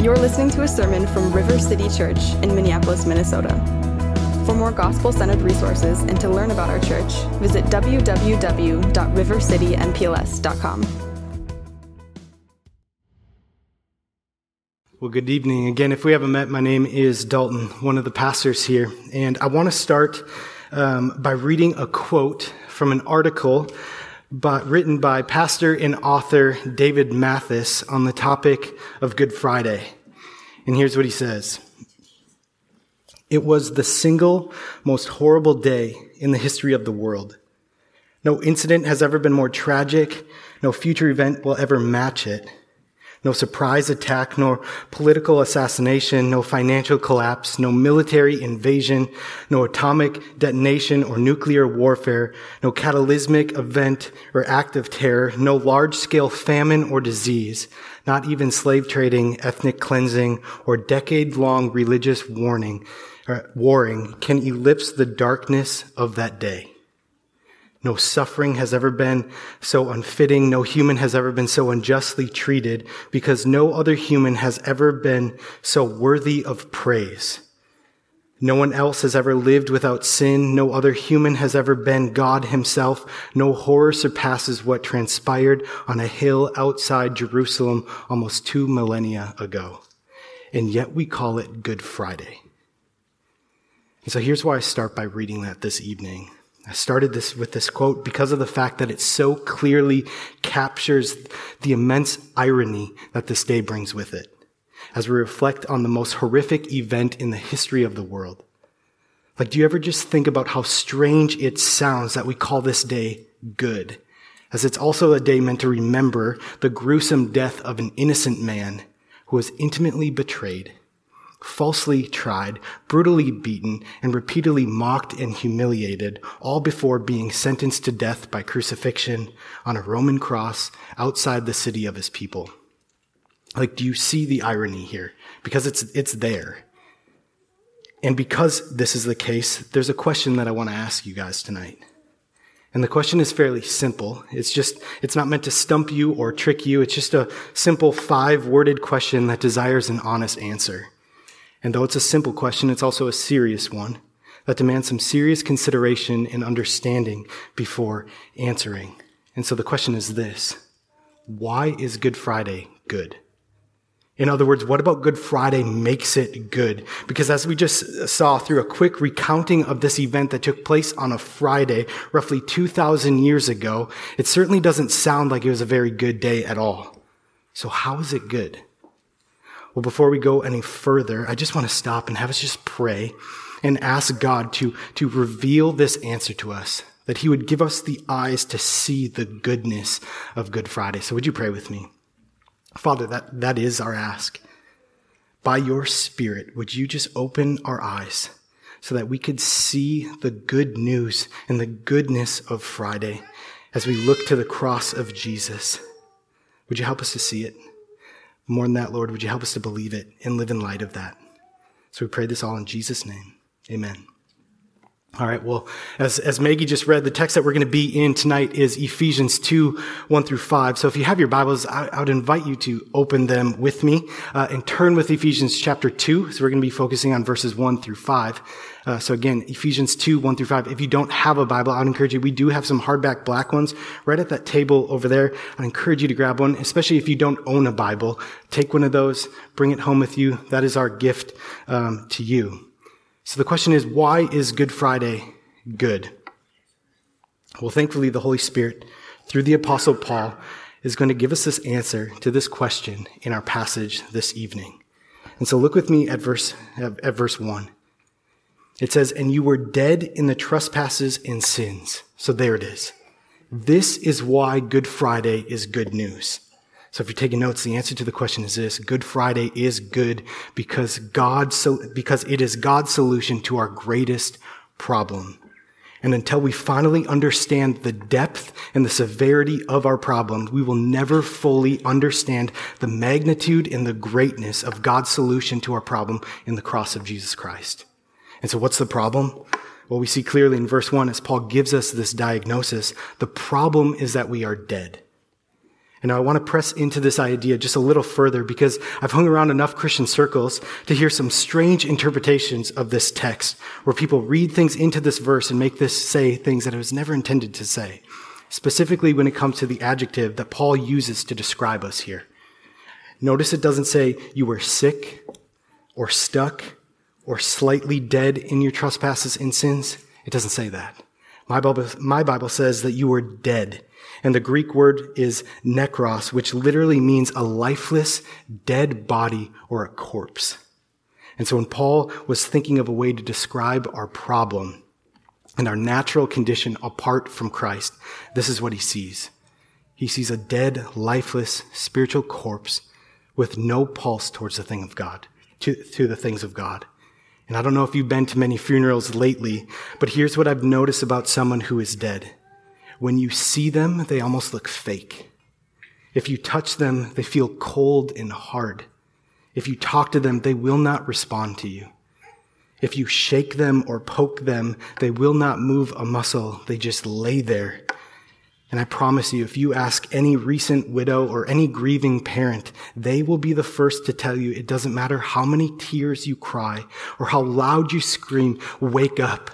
You're listening to a sermon from River City Church in Minneapolis, Minnesota. For more gospel centered resources and to learn about our church, visit www.rivercitympls.com. Well, good evening. Again, if we haven't met, my name is Dalton, one of the pastors here. And I want to start um, by reading a quote from an article by, written by pastor and author David Mathis on the topic of Good Friday. And here's what he says. It was the single most horrible day in the history of the world. No incident has ever been more tragic. No future event will ever match it. No surprise attack, nor political assassination, no financial collapse, no military invasion, no atomic detonation or nuclear warfare, no cataclysmic event or act of terror, no large scale famine or disease, not even slave trading, ethnic cleansing, or decade long religious warning, uh, warring can eclipse the darkness of that day. No suffering has ever been so unfitting. No human has ever been so unjustly treated because no other human has ever been so worthy of praise. No one else has ever lived without sin. No other human has ever been God himself. No horror surpasses what transpired on a hill outside Jerusalem almost two millennia ago. And yet we call it Good Friday. And so here's why I start by reading that this evening. I started this with this quote because of the fact that it so clearly captures the immense irony that this day brings with it as we reflect on the most horrific event in the history of the world. Like, do you ever just think about how strange it sounds that we call this day good? As it's also a day meant to remember the gruesome death of an innocent man who was intimately betrayed falsely tried, brutally beaten, and repeatedly mocked and humiliated, all before being sentenced to death by crucifixion on a Roman cross outside the city of his people. Like, do you see the irony here? Because it's, it's there. And because this is the case, there's a question that I want to ask you guys tonight. And the question is fairly simple. It's just, it's not meant to stump you or trick you. It's just a simple five worded question that desires an honest answer. And though it's a simple question, it's also a serious one that demands some serious consideration and understanding before answering. And so the question is this Why is Good Friday good? In other words, what about Good Friday makes it good? Because as we just saw through a quick recounting of this event that took place on a Friday, roughly 2,000 years ago, it certainly doesn't sound like it was a very good day at all. So how is it good? Well, before we go any further, I just want to stop and have us just pray and ask God to, to reveal this answer to us, that He would give us the eyes to see the goodness of Good Friday. So would you pray with me? Father, that, that is our ask. By your Spirit, would you just open our eyes so that we could see the good news and the goodness of Friday as we look to the cross of Jesus? Would you help us to see it? More than that, Lord, would you help us to believe it and live in light of that? So we pray this all in Jesus' name. Amen. All right. Well, as, as Maggie just read, the text that we're going to be in tonight is Ephesians 2, 1 through 5. So if you have your Bibles, I, I would invite you to open them with me uh, and turn with Ephesians chapter 2. So we're going to be focusing on verses 1 through 5. Uh, so again, Ephesians 2, 1 through 5. If you don't have a Bible, I'd encourage you. We do have some hardback black ones right at that table over there. I encourage you to grab one, especially if you don't own a Bible. Take one of those, bring it home with you. That is our gift um, to you. So the question is, why is Good Friday good? Well, thankfully, the Holy Spirit, through the Apostle Paul, is going to give us this answer to this question in our passage this evening. And so look with me at verse, at verse 1. It says, And you were dead in the trespasses and sins. So there it is. This is why Good Friday is good news. So if you're taking notes, the answer to the question is this. Good Friday is good because God, so, because it is God's solution to our greatest problem. And until we finally understand the depth and the severity of our problem, we will never fully understand the magnitude and the greatness of God's solution to our problem in the cross of Jesus Christ. And so what's the problem? Well, we see clearly in verse one as Paul gives us this diagnosis. The problem is that we are dead. And I want to press into this idea just a little further because I've hung around enough Christian circles to hear some strange interpretations of this text where people read things into this verse and make this say things that it was never intended to say. Specifically when it comes to the adjective that Paul uses to describe us here. Notice it doesn't say you were sick or stuck or slightly dead in your trespasses and sins. It doesn't say that. My Bible, my Bible says that you were dead and the Greek word is nekros, which literally means a lifeless, dead body or a corpse. And so when Paul was thinking of a way to describe our problem and our natural condition apart from Christ, this is what he sees. He sees a dead, lifeless, spiritual corpse with no pulse towards the thing of God, to, to the things of God. And I don't know if you've been to many funerals lately, but here's what I've noticed about someone who is dead. When you see them, they almost look fake. If you touch them, they feel cold and hard. If you talk to them, they will not respond to you. If you shake them or poke them, they will not move a muscle. They just lay there. And I promise you, if you ask any recent widow or any grieving parent, they will be the first to tell you it doesn't matter how many tears you cry or how loud you scream, wake up.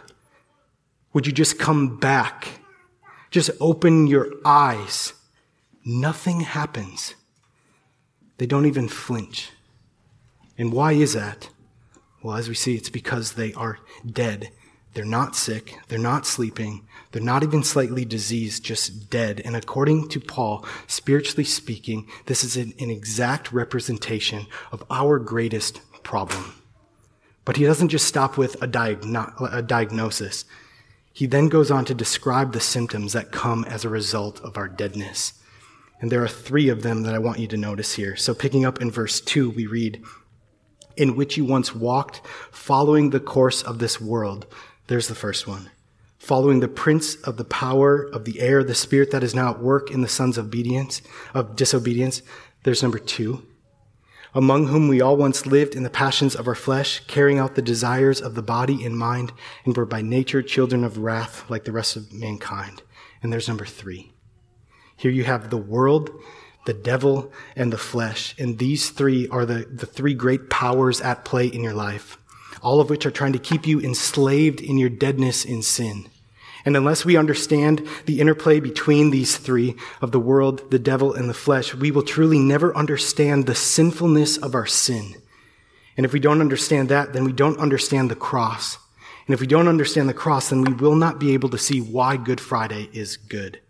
Would you just come back? Just open your eyes. Nothing happens. They don't even flinch. And why is that? Well, as we see, it's because they are dead. They're not sick. They're not sleeping. They're not even slightly diseased, just dead. And according to Paul, spiritually speaking, this is an, an exact representation of our greatest problem. But he doesn't just stop with a, diagno- a diagnosis. He then goes on to describe the symptoms that come as a result of our deadness. And there are three of them that I want you to notice here. So picking up in verse 2, we read, In which you once walked, following the course of this world. There's the first one. Following the prince of the power of the air, the spirit that is now at work in the sons of obedience, of disobedience. There's number two among whom we all once lived in the passions of our flesh, carrying out the desires of the body and mind, and were by nature children of wrath like the rest of mankind. And there's number three. Here you have the world, the devil, and the flesh. And these three are the, the three great powers at play in your life, all of which are trying to keep you enslaved in your deadness in sin. And unless we understand the interplay between these three of the world, the devil, and the flesh, we will truly never understand the sinfulness of our sin. And if we don't understand that, then we don't understand the cross. And if we don't understand the cross, then we will not be able to see why Good Friday is good.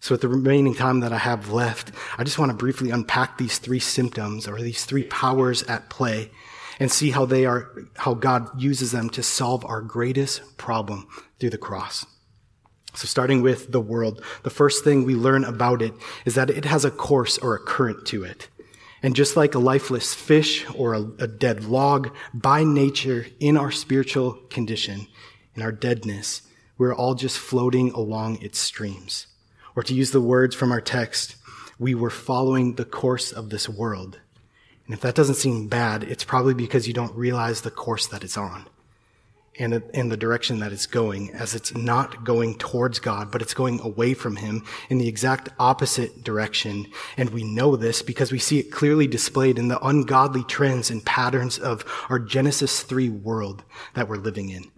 So with the remaining time that I have left, I just want to briefly unpack these three symptoms or these three powers at play and see how they are, how God uses them to solve our greatest problem through the cross. So starting with the world, the first thing we learn about it is that it has a course or a current to it. And just like a lifeless fish or a, a, dead log, by nature, in our spiritual condition, in our deadness, we're all just floating along its streams. Or to use the words from our text, we were following the course of this world. And if that doesn't seem bad, it's probably because you don't realize the course that it's on and in the direction that it's going, as it's not going towards God, but it's going away from Him in the exact opposite direction. And we know this because we see it clearly displayed in the ungodly trends and patterns of our Genesis 3 world that we're living in.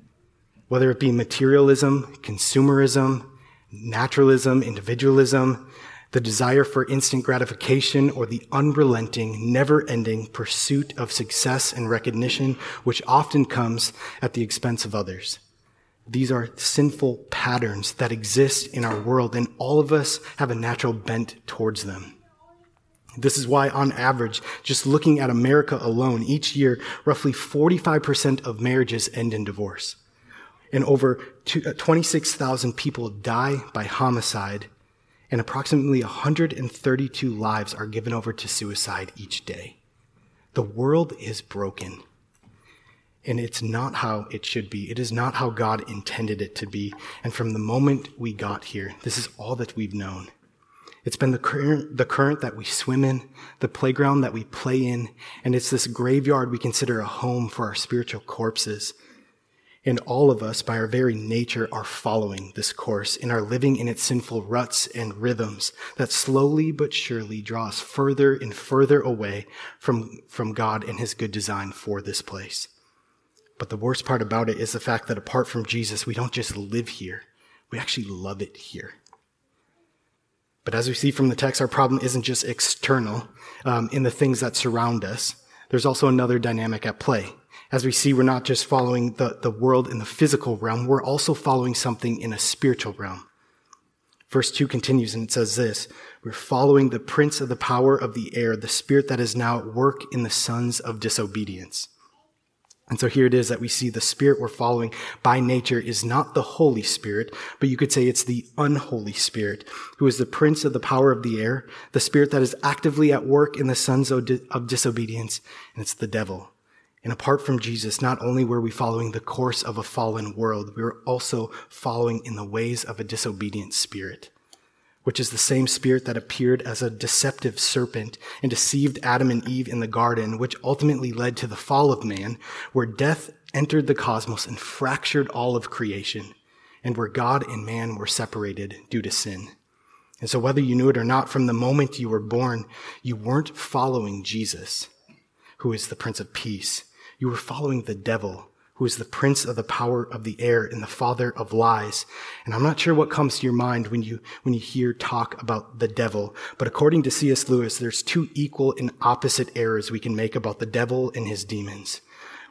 Whether it be materialism, consumerism, naturalism, individualism, the desire for instant gratification, or the unrelenting, never ending pursuit of success and recognition, which often comes at the expense of others. These are sinful patterns that exist in our world, and all of us have a natural bent towards them. This is why, on average, just looking at America alone, each year, roughly 45% of marriages end in divorce. And over uh, 26,000 people die by homicide and approximately 132 lives are given over to suicide each day. The world is broken. And it's not how it should be. It is not how God intended it to be. And from the moment we got here, this is all that we've known. It's been the current, the current that we swim in, the playground that we play in, and it's this graveyard we consider a home for our spiritual corpses. And all of us, by our very nature, are following this course and are living in its sinful ruts and rhythms that slowly but surely draw us further and further away from, from God and His good design for this place. But the worst part about it is the fact that apart from Jesus, we don't just live here, we actually love it here. But as we see from the text, our problem isn't just external um, in the things that surround us. There's also another dynamic at play. As we see, we're not just following the, the world in the physical realm, we're also following something in a spiritual realm. Verse 2 continues and it says this We're following the prince of the power of the air, the spirit that is now at work in the sons of disobedience. And so here it is that we see the spirit we're following by nature is not the Holy Spirit, but you could say it's the unholy spirit, who is the prince of the power of the air, the spirit that is actively at work in the sons of, of disobedience, and it's the devil. And apart from Jesus, not only were we following the course of a fallen world, we were also following in the ways of a disobedient spirit which is the same spirit that appeared as a deceptive serpent and deceived Adam and Eve in the garden, which ultimately led to the fall of man, where death entered the cosmos and fractured all of creation, and where God and man were separated due to sin. And so whether you knew it or not, from the moment you were born, you weren't following Jesus, who is the Prince of Peace. You were following the devil, who is the prince of the power of the air and the father of lies. And I'm not sure what comes to your mind when you, when you hear talk about the devil, but according to C.S. Lewis, there's two equal and opposite errors we can make about the devil and his demons.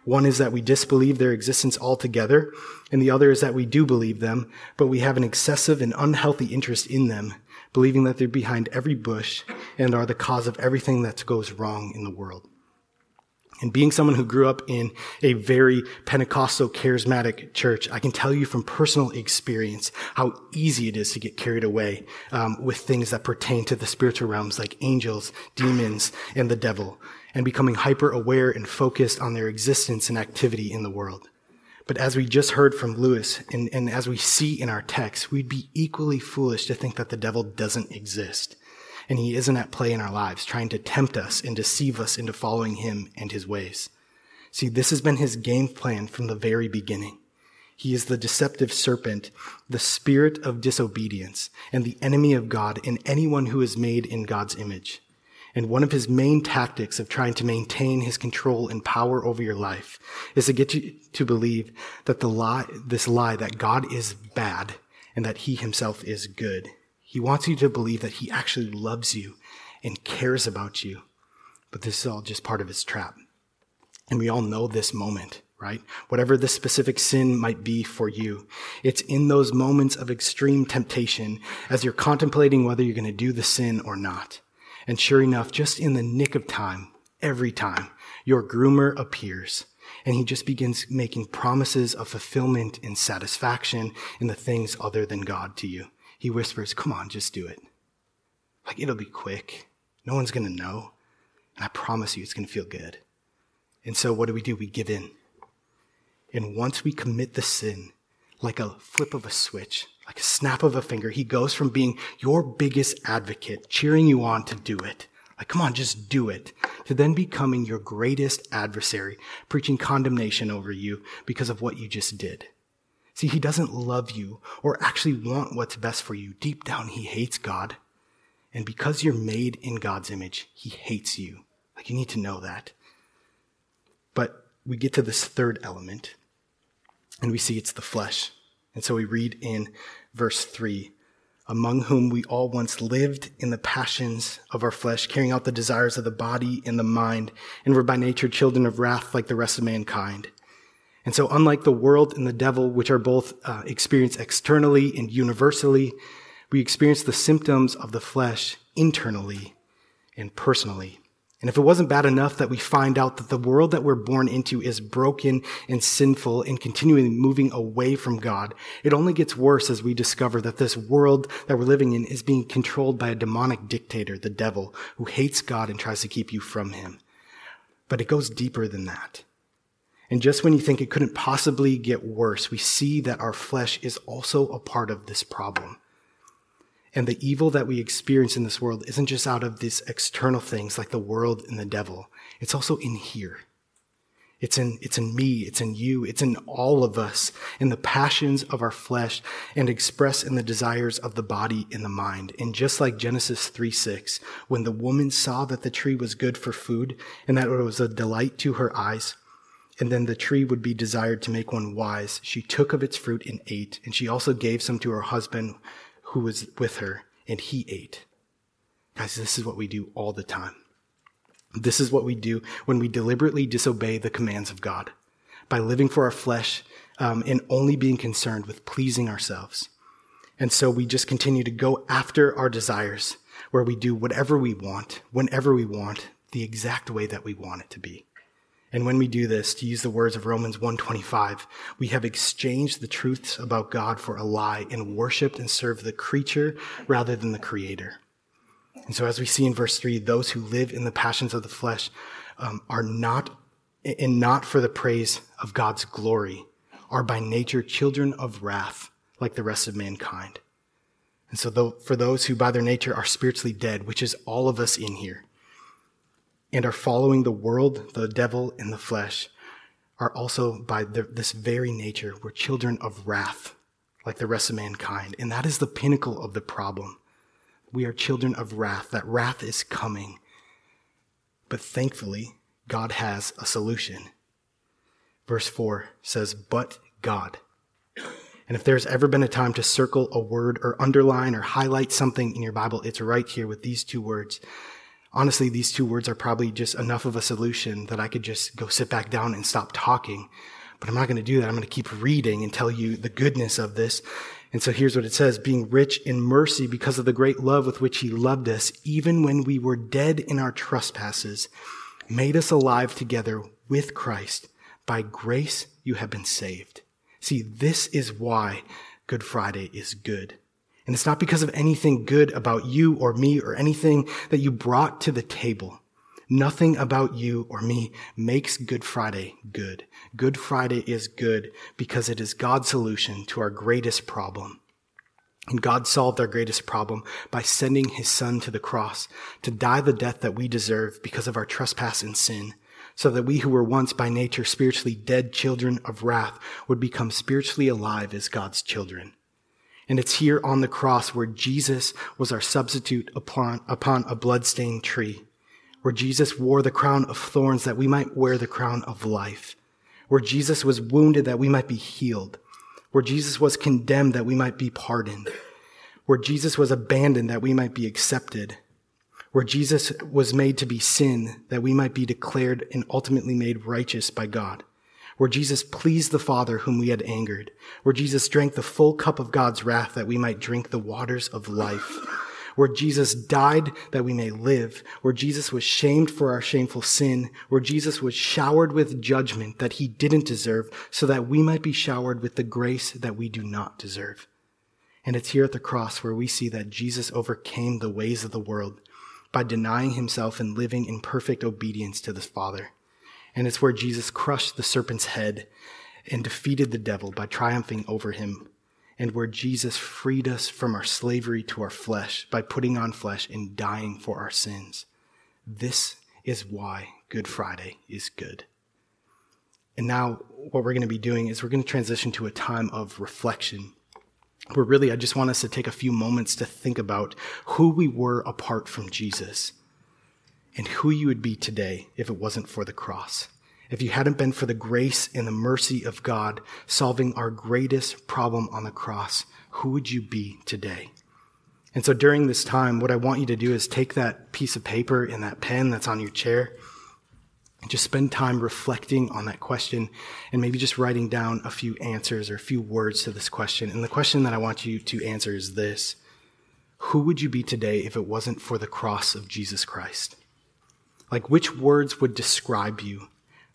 One is that we disbelieve their existence altogether, and the other is that we do believe them, but we have an excessive and unhealthy interest in them, believing that they're behind every bush and are the cause of everything that goes wrong in the world. And being someone who grew up in a very Pentecostal charismatic church, I can tell you from personal experience how easy it is to get carried away um, with things that pertain to the spiritual realms like angels, demons, and the devil, and becoming hyper aware and focused on their existence and activity in the world. But as we just heard from Lewis, and, and as we see in our text, we'd be equally foolish to think that the devil doesn't exist and he isn't at play in our lives, trying to tempt us and deceive us into following him and his ways. See, this has been his game plan from the very beginning. He is the deceptive serpent, the spirit of disobedience, and the enemy of God and anyone who is made in God's image. And one of his main tactics of trying to maintain his control and power over your life is to get you to believe that the lie, this lie that God is bad and that he himself is good. He wants you to believe that he actually loves you and cares about you. But this is all just part of his trap. And we all know this moment, right? Whatever the specific sin might be for you, it's in those moments of extreme temptation as you're contemplating whether you're going to do the sin or not. And sure enough, just in the nick of time, every time, your groomer appears and he just begins making promises of fulfillment and satisfaction in the things other than God to you he whispers, Come on, just do it. Like, it'll be quick. No one's going to know. And I promise you, it's going to feel good. And so, what do we do? We give in. And once we commit the sin, like a flip of a switch, like a snap of a finger, he goes from being your biggest advocate, cheering you on to do it. Like, come on, just do it. To then becoming your greatest adversary, preaching condemnation over you because of what you just did. See, he doesn't love you or actually want what's best for you. Deep down, he hates God. And because you're made in God's image, he hates you. Like, you need to know that. But we get to this third element, and we see it's the flesh. And so we read in verse 3 among whom we all once lived in the passions of our flesh, carrying out the desires of the body and the mind, and were by nature children of wrath like the rest of mankind. And so, unlike the world and the devil, which are both uh, experienced externally and universally, we experience the symptoms of the flesh internally and personally. And if it wasn't bad enough that we find out that the world that we're born into is broken and sinful and continually moving away from God, it only gets worse as we discover that this world that we're living in is being controlled by a demonic dictator, the devil, who hates God and tries to keep you from him. But it goes deeper than that. And just when you think it couldn't possibly get worse, we see that our flesh is also a part of this problem. And the evil that we experience in this world isn't just out of these external things like the world and the devil. It's also in here. It's in, it's in me. It's in you. It's in all of us, in the passions of our flesh and expressed in the desires of the body and the mind. And just like Genesis 3 6, when the woman saw that the tree was good for food and that it was a delight to her eyes, and then the tree would be desired to make one wise, she took of its fruit and ate. And she also gave some to her husband who was with her, and he ate. Guys, this is what we do all the time. This is what we do when we deliberately disobey the commands of God by living for our flesh um, and only being concerned with pleasing ourselves. And so we just continue to go after our desires where we do whatever we want, whenever we want, the exact way that we want it to be. And when we do this, to use the words of Romans 125, we have exchanged the truths about God for a lie and worshiped and served the creature rather than the creator. And so, as we see in verse 3, those who live in the passions of the flesh um, are not, and not for the praise of God's glory, are by nature children of wrath, like the rest of mankind. And so, though, for those who by their nature are spiritually dead, which is all of us in here, and are following the world, the devil, and the flesh, are also by the, this very nature, we're children of wrath, like the rest of mankind. And that is the pinnacle of the problem. We are children of wrath. That wrath is coming. But thankfully, God has a solution. Verse 4 says, But God. And if there's ever been a time to circle a word or underline or highlight something in your Bible, it's right here with these two words. Honestly, these two words are probably just enough of a solution that I could just go sit back down and stop talking. But I'm not going to do that. I'm going to keep reading and tell you the goodness of this. And so here's what it says, being rich in mercy because of the great love with which he loved us, even when we were dead in our trespasses, made us alive together with Christ. By grace you have been saved. See, this is why Good Friday is good. And it's not because of anything good about you or me or anything that you brought to the table. Nothing about you or me makes Good Friday good. Good Friday is good because it is God's solution to our greatest problem. And God solved our greatest problem by sending his son to the cross to die the death that we deserve because of our trespass and sin, so that we who were once by nature spiritually dead children of wrath would become spiritually alive as God's children. And it's here on the cross where Jesus was our substitute upon, upon a bloodstained tree where Jesus wore the crown of thorns that we might wear the crown of life, where Jesus was wounded that we might be healed, where Jesus was condemned that we might be pardoned, where Jesus was abandoned that we might be accepted, where Jesus was made to be sin that we might be declared and ultimately made righteous by God, where Jesus pleased the Father whom we had angered, where Jesus drank the full cup of God's wrath that we might drink the waters of life where Jesus died that we may live, where Jesus was shamed for our shameful sin, where Jesus was showered with judgment that he didn't deserve, so that we might be showered with the grace that we do not deserve. And it's here at the cross where we see that Jesus overcame the ways of the world by denying himself and living in perfect obedience to the Father. And it's where Jesus crushed the serpent's head and defeated the devil by triumphing over him and where Jesus freed us from our slavery to our flesh by putting on flesh and dying for our sins. This is why Good Friday is good. And now, what we're going to be doing is we're going to transition to a time of reflection where really I just want us to take a few moments to think about who we were apart from Jesus and who you would be today if it wasn't for the cross if you hadn't been for the grace and the mercy of God solving our greatest problem on the cross, who would you be today? And so during this time, what I want you to do is take that piece of paper and that pen that's on your chair and just spend time reflecting on that question and maybe just writing down a few answers or a few words to this question. And the question that I want you to answer is this. Who would you be today if it wasn't for the cross of Jesus Christ? Like which words would describe you?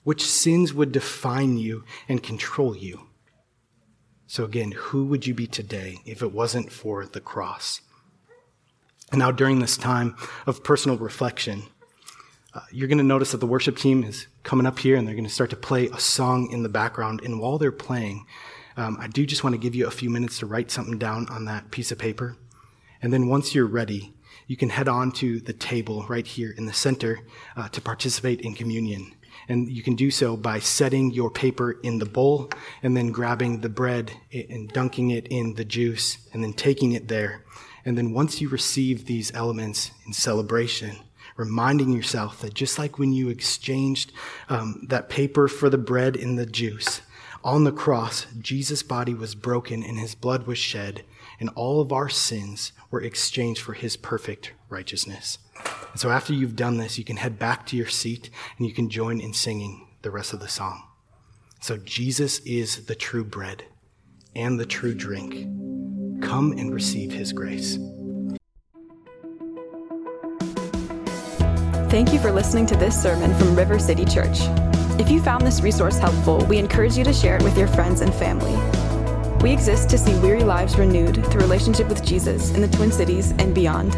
Which sins would define you and control you? So again, who would you be today if it wasn't for the cross? And now during this time of personal reflection, uh, you're going to notice that the worship team is coming up here and they're going to start to play a song in the background. And while they're playing, um, I do just want to give you a few minutes to write something down on that piece of paper. And then once you're ready, you can head on to the table right here in the center uh, to participate in communion. And you can do so by setting your paper in the bowl and then grabbing the bread and dunking it in the juice and then taking it there. And then once you receive these elements in celebration, reminding yourself that just like when you exchanged um, that paper for the bread and the juice, on the cross, Jesus' body was broken and his blood was shed, and all of our sins were exchanged for his perfect righteousness. And so after you've done this, you can head back to your seat and you can join in singing the rest of the song. So Jesus is the true bread and the true drink. Come and receive his grace. Thank you for listening to this sermon from River City Church. If you found this resource helpful, we encourage you to share it with your friends and family. We exist to see weary lives renewed through relationship with Jesus in the Twin Cities and beyond.